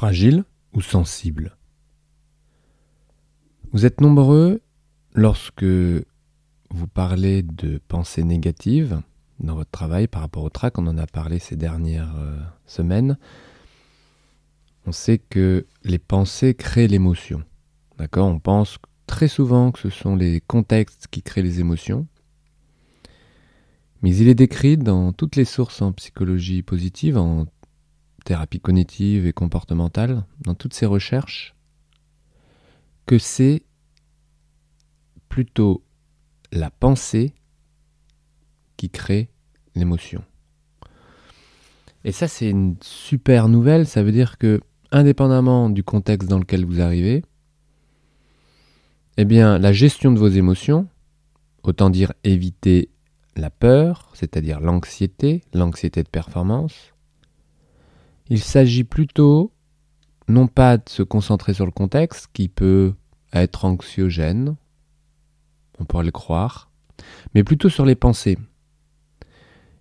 fragile ou sensible Vous êtes nombreux lorsque vous parlez de pensées négatives dans votre travail par rapport au trac, on en a parlé ces dernières euh, semaines. On sait que les pensées créent l'émotion. D'accord? On pense très souvent que ce sont les contextes qui créent les émotions. Mais il est décrit dans toutes les sources en psychologie positive, en thérapie cognitive et comportementale, dans toutes ces recherches, que c'est plutôt la pensée qui crée l'émotion. Et ça, c'est une super nouvelle. Ça veut dire que, indépendamment du contexte dans lequel vous arrivez, eh bien, la gestion de vos émotions, autant dire éviter la peur, c'est-à-dire l'anxiété, l'anxiété de performance, il s'agit plutôt non pas de se concentrer sur le contexte qui peut être anxiogène, on pourrait le croire, mais plutôt sur les pensées.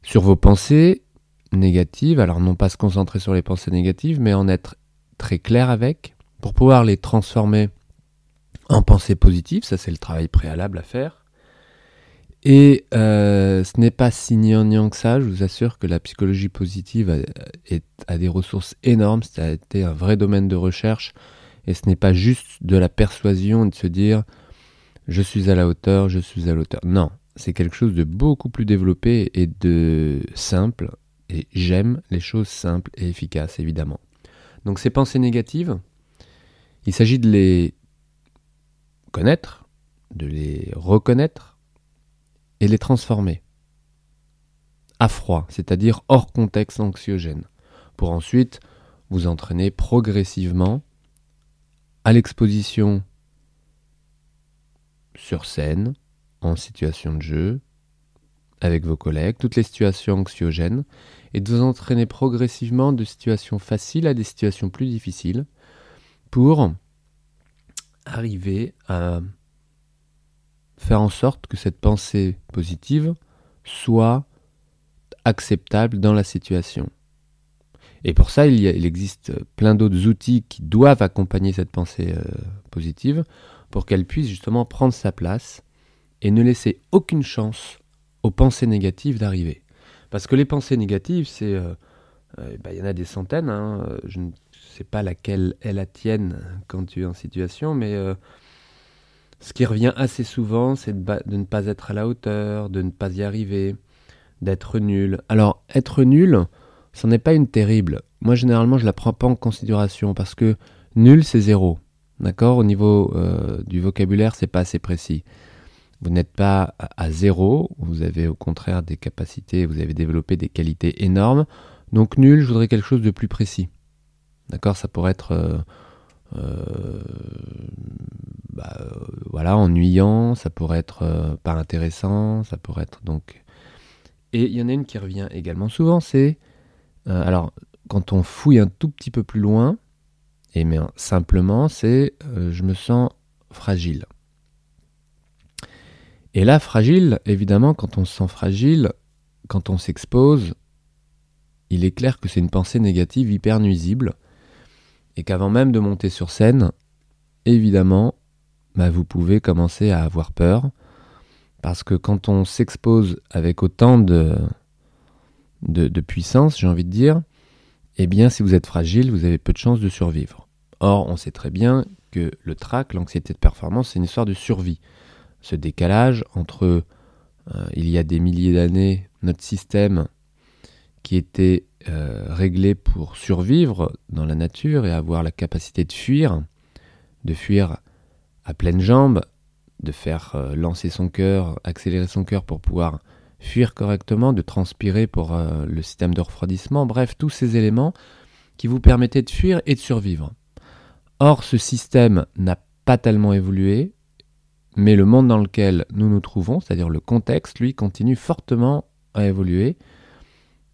Sur vos pensées négatives, alors non pas se concentrer sur les pensées négatives, mais en être très clair avec, pour pouvoir les transformer en pensées positives, ça c'est le travail préalable à faire, et euh, ce n'est pas si gnangnan que ça, je vous assure que la psychologie positive a, des ressources énormes, ça a été un vrai domaine de recherche, et ce n'est pas juste de la persuasion de se dire je suis à la hauteur, je suis à la hauteur. Non, c'est quelque chose de beaucoup plus développé et de simple, et j'aime les choses simples et efficaces, évidemment. Donc ces pensées négatives, il s'agit de les connaître, de les reconnaître, et les transformer. À froid, c'est-à-dire hors contexte anxiogène, pour ensuite vous entraîner progressivement à l'exposition sur scène, en situation de jeu, avec vos collègues, toutes les situations anxiogènes, et de vous entraîner progressivement de situations faciles à des situations plus difficiles, pour arriver à faire en sorte que cette pensée positive soit acceptable dans la situation. Et pour ça, il, existe plein d'autres outils qui doivent accompagner cette pensée euh, positive pour qu'elle puisse justement prendre sa place et ne laisser aucune chance aux pensées négatives d'arriver. Parce que les pensées négatives, c'est... Euh, euh, bah, il y en a des centaines, hein, je ne sais pas laquelle est la tienne quand tu es en situation, mais ce qui revient assez souvent, c'est de, ne pas être à la hauteur, de ne pas y arriver, d'être nul. Alors, être nul, ce n'est pas une terrible. Moi, généralement, je la prends pas en considération parce que nul, c'est zéro. D'accord? Au niveau euh, du vocabulaire, c'est pas assez précis. Vous n'êtes pas à zéro, vous avez au contraire des capacités, vous avez développé des qualités énormes. Donc nul, je voudrais quelque chose de plus précis. D'accord? Ça pourrait être euh, bah, euh, voilà, ennuyant, ça pourrait être euh, pas intéressant, ça pourrait être donc. Et il y en a une qui revient également souvent, c'est alors quand on fouille un tout petit peu plus loin, et mais simplement, c'est je me sens fragile. Et là, fragile, évidemment, quand on se sent fragile, quand on s'expose, il est clair que c'est une pensée négative hyper nuisible et qu'avant même de monter sur scène, évidemment, bah, vous pouvez commencer à avoir peur, parce que quand on s'expose avec autant de, puissance, j'ai envie de dire, eh bien si vous êtes fragile, vous avez peu de chances de survivre. Or, on sait très bien que le trac, l'anxiété de performance, c'est une histoire de survie. Ce décalage entre, euh, il y a des milliers d'années, notre système qui était euh, réglé pour survivre dans la nature et avoir la capacité de fuir, de fuir à pleines jambes, de faire euh, lancer son cœur, accélérer son cœur pour pouvoir fuir correctement, de transpirer pour euh, le système de refroidissement, bref, tous ces éléments qui vous permettaient de fuir et de survivre. Or, ce système n'a pas tellement évolué, mais le monde dans lequel nous nous trouvons, c'est-à-dire le contexte, lui, continue fortement à évoluer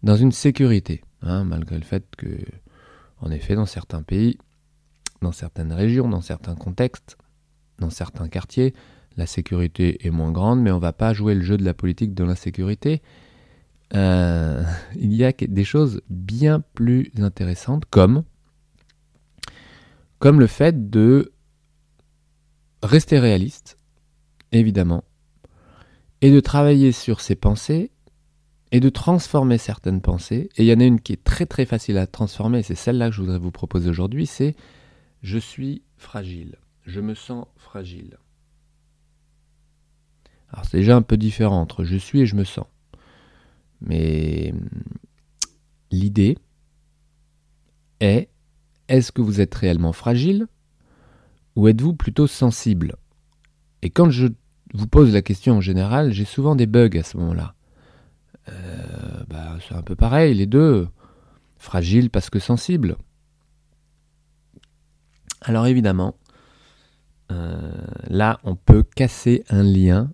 dans une sécurité, hein, malgré le fait que, en effet, dans certains pays, dans certaines régions, dans certains contextes, dans certains quartiers, la sécurité est moins grande, mais on ne va pas jouer le jeu de la politique de l'insécurité. Euh, il y a des choses bien plus intéressantes, comme comme le fait de rester réaliste, évidemment, et de travailler sur ses pensées et de transformer certaines pensées. Et il y en a une qui est très très facile à transformer, c'est celle-là que je voudrais vous proposer aujourd'hui, c'est je suis fragile, je me sens fragile. Alors c'est déjà un peu différent entre je suis et je me sens. Mais l'idée est, est-ce que vous êtes réellement fragile ou êtes-vous plutôt sensible? Et quand je vous pose la question en général, j'ai souvent des bugs à ce moment-là. Euh, bah, c'est un peu pareil, les deux. Fragile parce que sensible. Alors évidemment, euh, là, on peut casser un lien,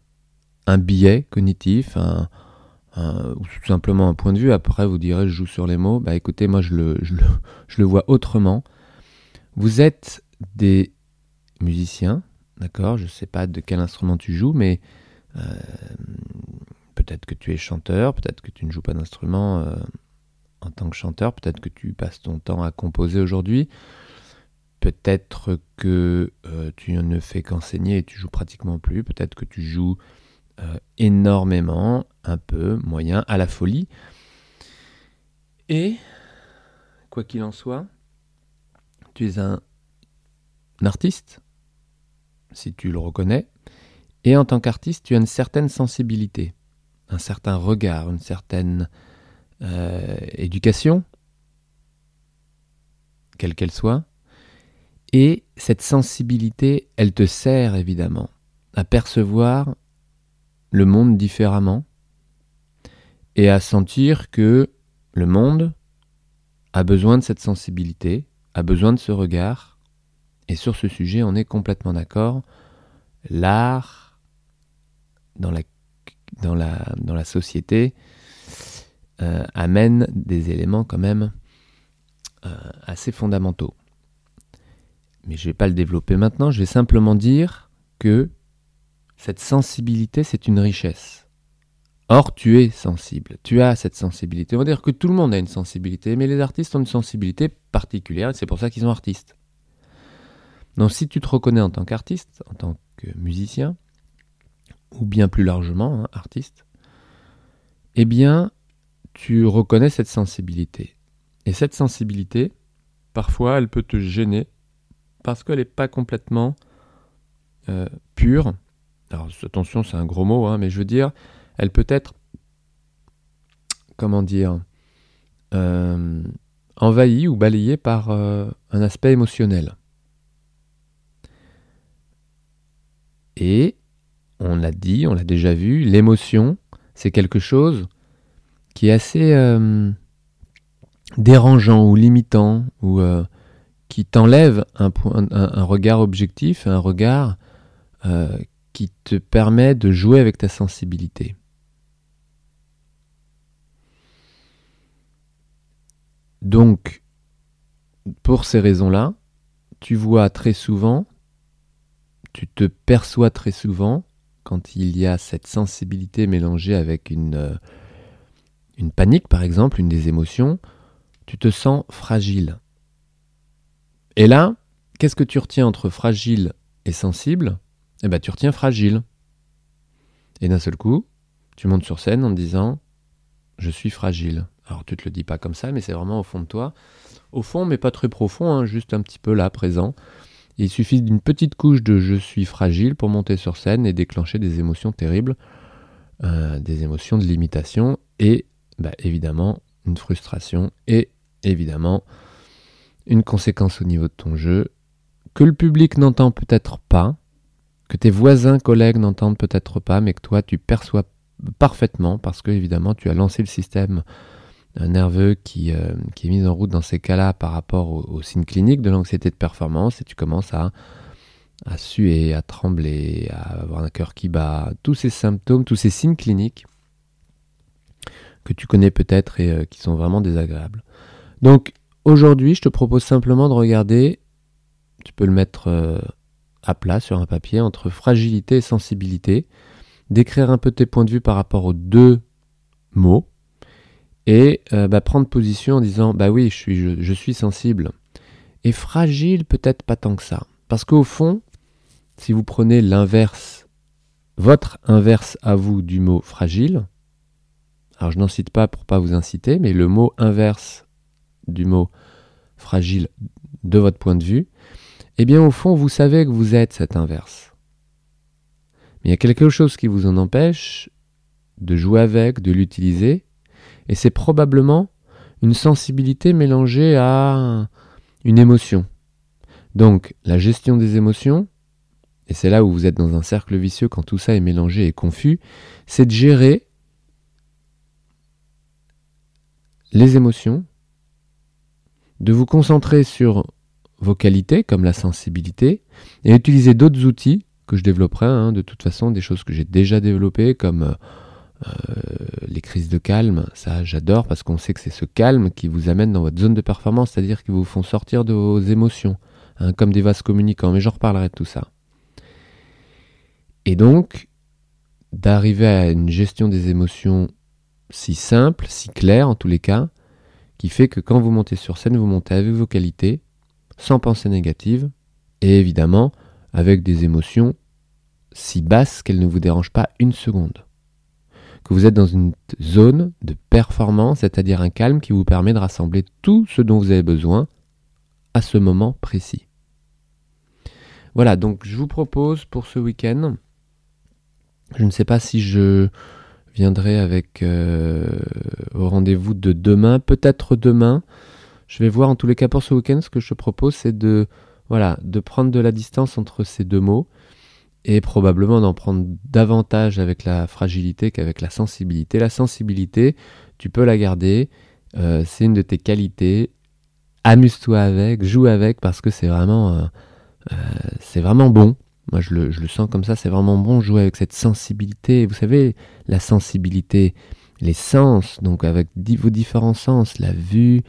un biais cognitif, ou tout simplement un point de vue. Après, vous direz, je joue sur les mots. Bah écoutez, moi, je le vois autrement. Vous êtes des musiciens, d'accord? Je ne sais pas de quel instrument tu joues, mais euh, peut-être que tu es chanteur, peut-être que tu ne joues pas d'instrument euh, en tant que chanteur, peut-être que tu passes ton temps à composer aujourd'hui, peut-être que euh, tu ne fais qu'enseigner et tu joues pratiquement plus, peut-être que tu joues énormément, un peu, moyen, à la folie. Et, quoi qu'il en soit, tu es un artiste, si tu le reconnais, et en tant qu'artiste, tu as une certaine sensibilité, certain regard, une certaine euh, éducation, quelle qu'elle soit, et cette sensibilité, elle te sert évidemment à percevoir le monde différemment et à sentir que le monde a besoin de cette sensibilité, a besoin de ce regard, et sur ce sujet, on est complètement d'accord. L'art, dans la, dans, la, société, euh, amène des éléments quand même euh, assez fondamentaux. Mais je ne vais pas le développer maintenant, je vais simplement dire que cette sensibilité, c'est une richesse. Or, tu es sensible, tu as cette sensibilité. On va dire que tout le monde a une sensibilité, mais les artistes ont une sensibilité particulière, et c'est pour ça qu'ils sont artistes. Donc si tu te reconnais en tant qu'artiste, en tant que musicien, ou bien plus largement, hein, artiste, eh bien, tu reconnais cette sensibilité. Et cette sensibilité, parfois, elle peut te gêner parce qu'elle n'est pas complètement euh, pure. Alors attention, c'est un gros mot, hein, mais je veux dire, elle peut être, comment dire, euh, envahie ou balayée par euh, un aspect émotionnel. Et, on l'a dit, on l'a déjà vu, l'émotion, c'est quelque chose qui est assez euh, dérangeant ou limitant, ou euh, qui t'enlève un, regard objectif, un regard euh, qui te permet de jouer avec ta sensibilité. Donc, pour ces raisons-là, tu vois très souvent tu te perçois très souvent quand il y a cette sensibilité mélangée avec une, euh, une panique, par exemple, une des émotions, tu te sens fragile. Et là, qu'est-ce que tu retiens entre fragile et sensible? Eh bien, tu retiens fragile. Et d'un seul coup, tu montes sur scène en disant Je suis fragile. Alors, tu te le dis pas comme ça, mais c'est vraiment au fond de toi. Au fond, mais pas très profond, hein, juste un petit peu là, présent. Il suffit d'une petite couche de je suis fragile pour monter sur scène et déclencher des émotions terribles, euh, des émotions de limitation et bah, évidemment une frustration et évidemment une conséquence au niveau de ton jeu que le public n'entend peut-être pas, que tes voisins, collègues n'entendent peut-être pas, mais que toi tu perçois parfaitement parce que évidemment tu as lancé le système nerveux qui, euh, qui est mis en route dans ces cas-là par rapport aux, signes cliniques de l'anxiété de performance et tu commences à, à suer, à trembler, à avoir un cœur qui bat, tous ces symptômes, tous ces signes cliniques que tu connais peut-être et euh, qui sont vraiment désagréables. Donc aujourd'hui, je te propose simplement de regarder, tu peux le mettre euh, à plat sur un papier, entre fragilité et sensibilité, d'écrire un peu tes points de vue par rapport aux deux mots, et euh, bah, prendre position en disant bah oui je suis, sensible Et fragile, peut-être pas tant que ça. Parce qu'au fond, si vous prenez l'inverse, votre inverse à vous du mot fragile, alors je n'en cite pas pour pas vous inciter, mais le mot inverse du mot fragile de votre point de vue, eh bien au fond, vous savez que vous êtes cet inverse. Mais il y a quelque chose qui vous en empêche de jouer avec, de l'utiliser, et c'est probablement une sensibilité mélangée à une émotion. Donc la gestion des émotions, et c'est là où vous êtes dans un cercle vicieux quand tout ça est mélangé et confus, c'est de gérer les émotions, de vous concentrer sur vos qualités comme la sensibilité et utiliser d'autres outils que je développerai, hein, de toute façon des choses que j'ai déjà développées comme euh, les crises de calme, ça j'adore parce qu'on sait que c'est ce calme qui vous amène dans votre zone de performance, c'est-à-dire qui vous font sortir de vos émotions, hein, comme des vases communicants, mais j'en reparlerai de tout ça. Et donc, d'arriver à une gestion des émotions si simple, si claire en tous les cas, qui fait que quand vous montez sur scène, vous montez avec vos qualités, sans pensée négative, et évidemment avec des émotions si basses qu'elles ne vous dérangent pas une seconde. Vous êtes dans une zone de performance, c'est-à-dire un calme qui vous permet de rassembler tout ce dont vous avez besoin à ce moment précis. Voilà, donc je vous propose pour ce week-end, je ne sais pas si je viendrai avec euh, au rendez-vous de demain, peut-être demain. Je vais voir en tous les cas pour ce week-end. Ce que je propose, c'est de voilà, de prendre de la distance entre ces deux mots et probablement d'en prendre davantage avec la fragilité qu'avec la sensibilité. La sensibilité, tu peux la garder, euh, c'est une de tes qualités. Amuse-toi avec, joue avec parce que c'est vraiment, euh, c'est vraiment bon. Moi, je le, je le sens comme ça, c'est vraiment bon jouer avec cette sensibilité. Vous savez, la sensibilité, les sens, donc avec vos différents sens, la vue,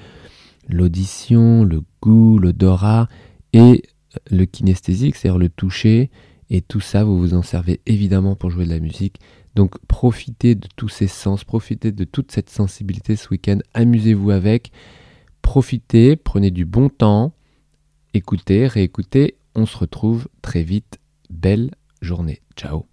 l'audition, le goût, l'odorat et le kinesthésique, c'est-à-dire le toucher. Et tout ça, vous vous en servez évidemment pour jouer de la musique. Donc profitez de tous ces sens, profitez de toute cette sensibilité ce week-end, amusez-vous avec, profitez, prenez du bon temps, écoutez, réécoutez, on se retrouve très vite. Belle journée. Ciao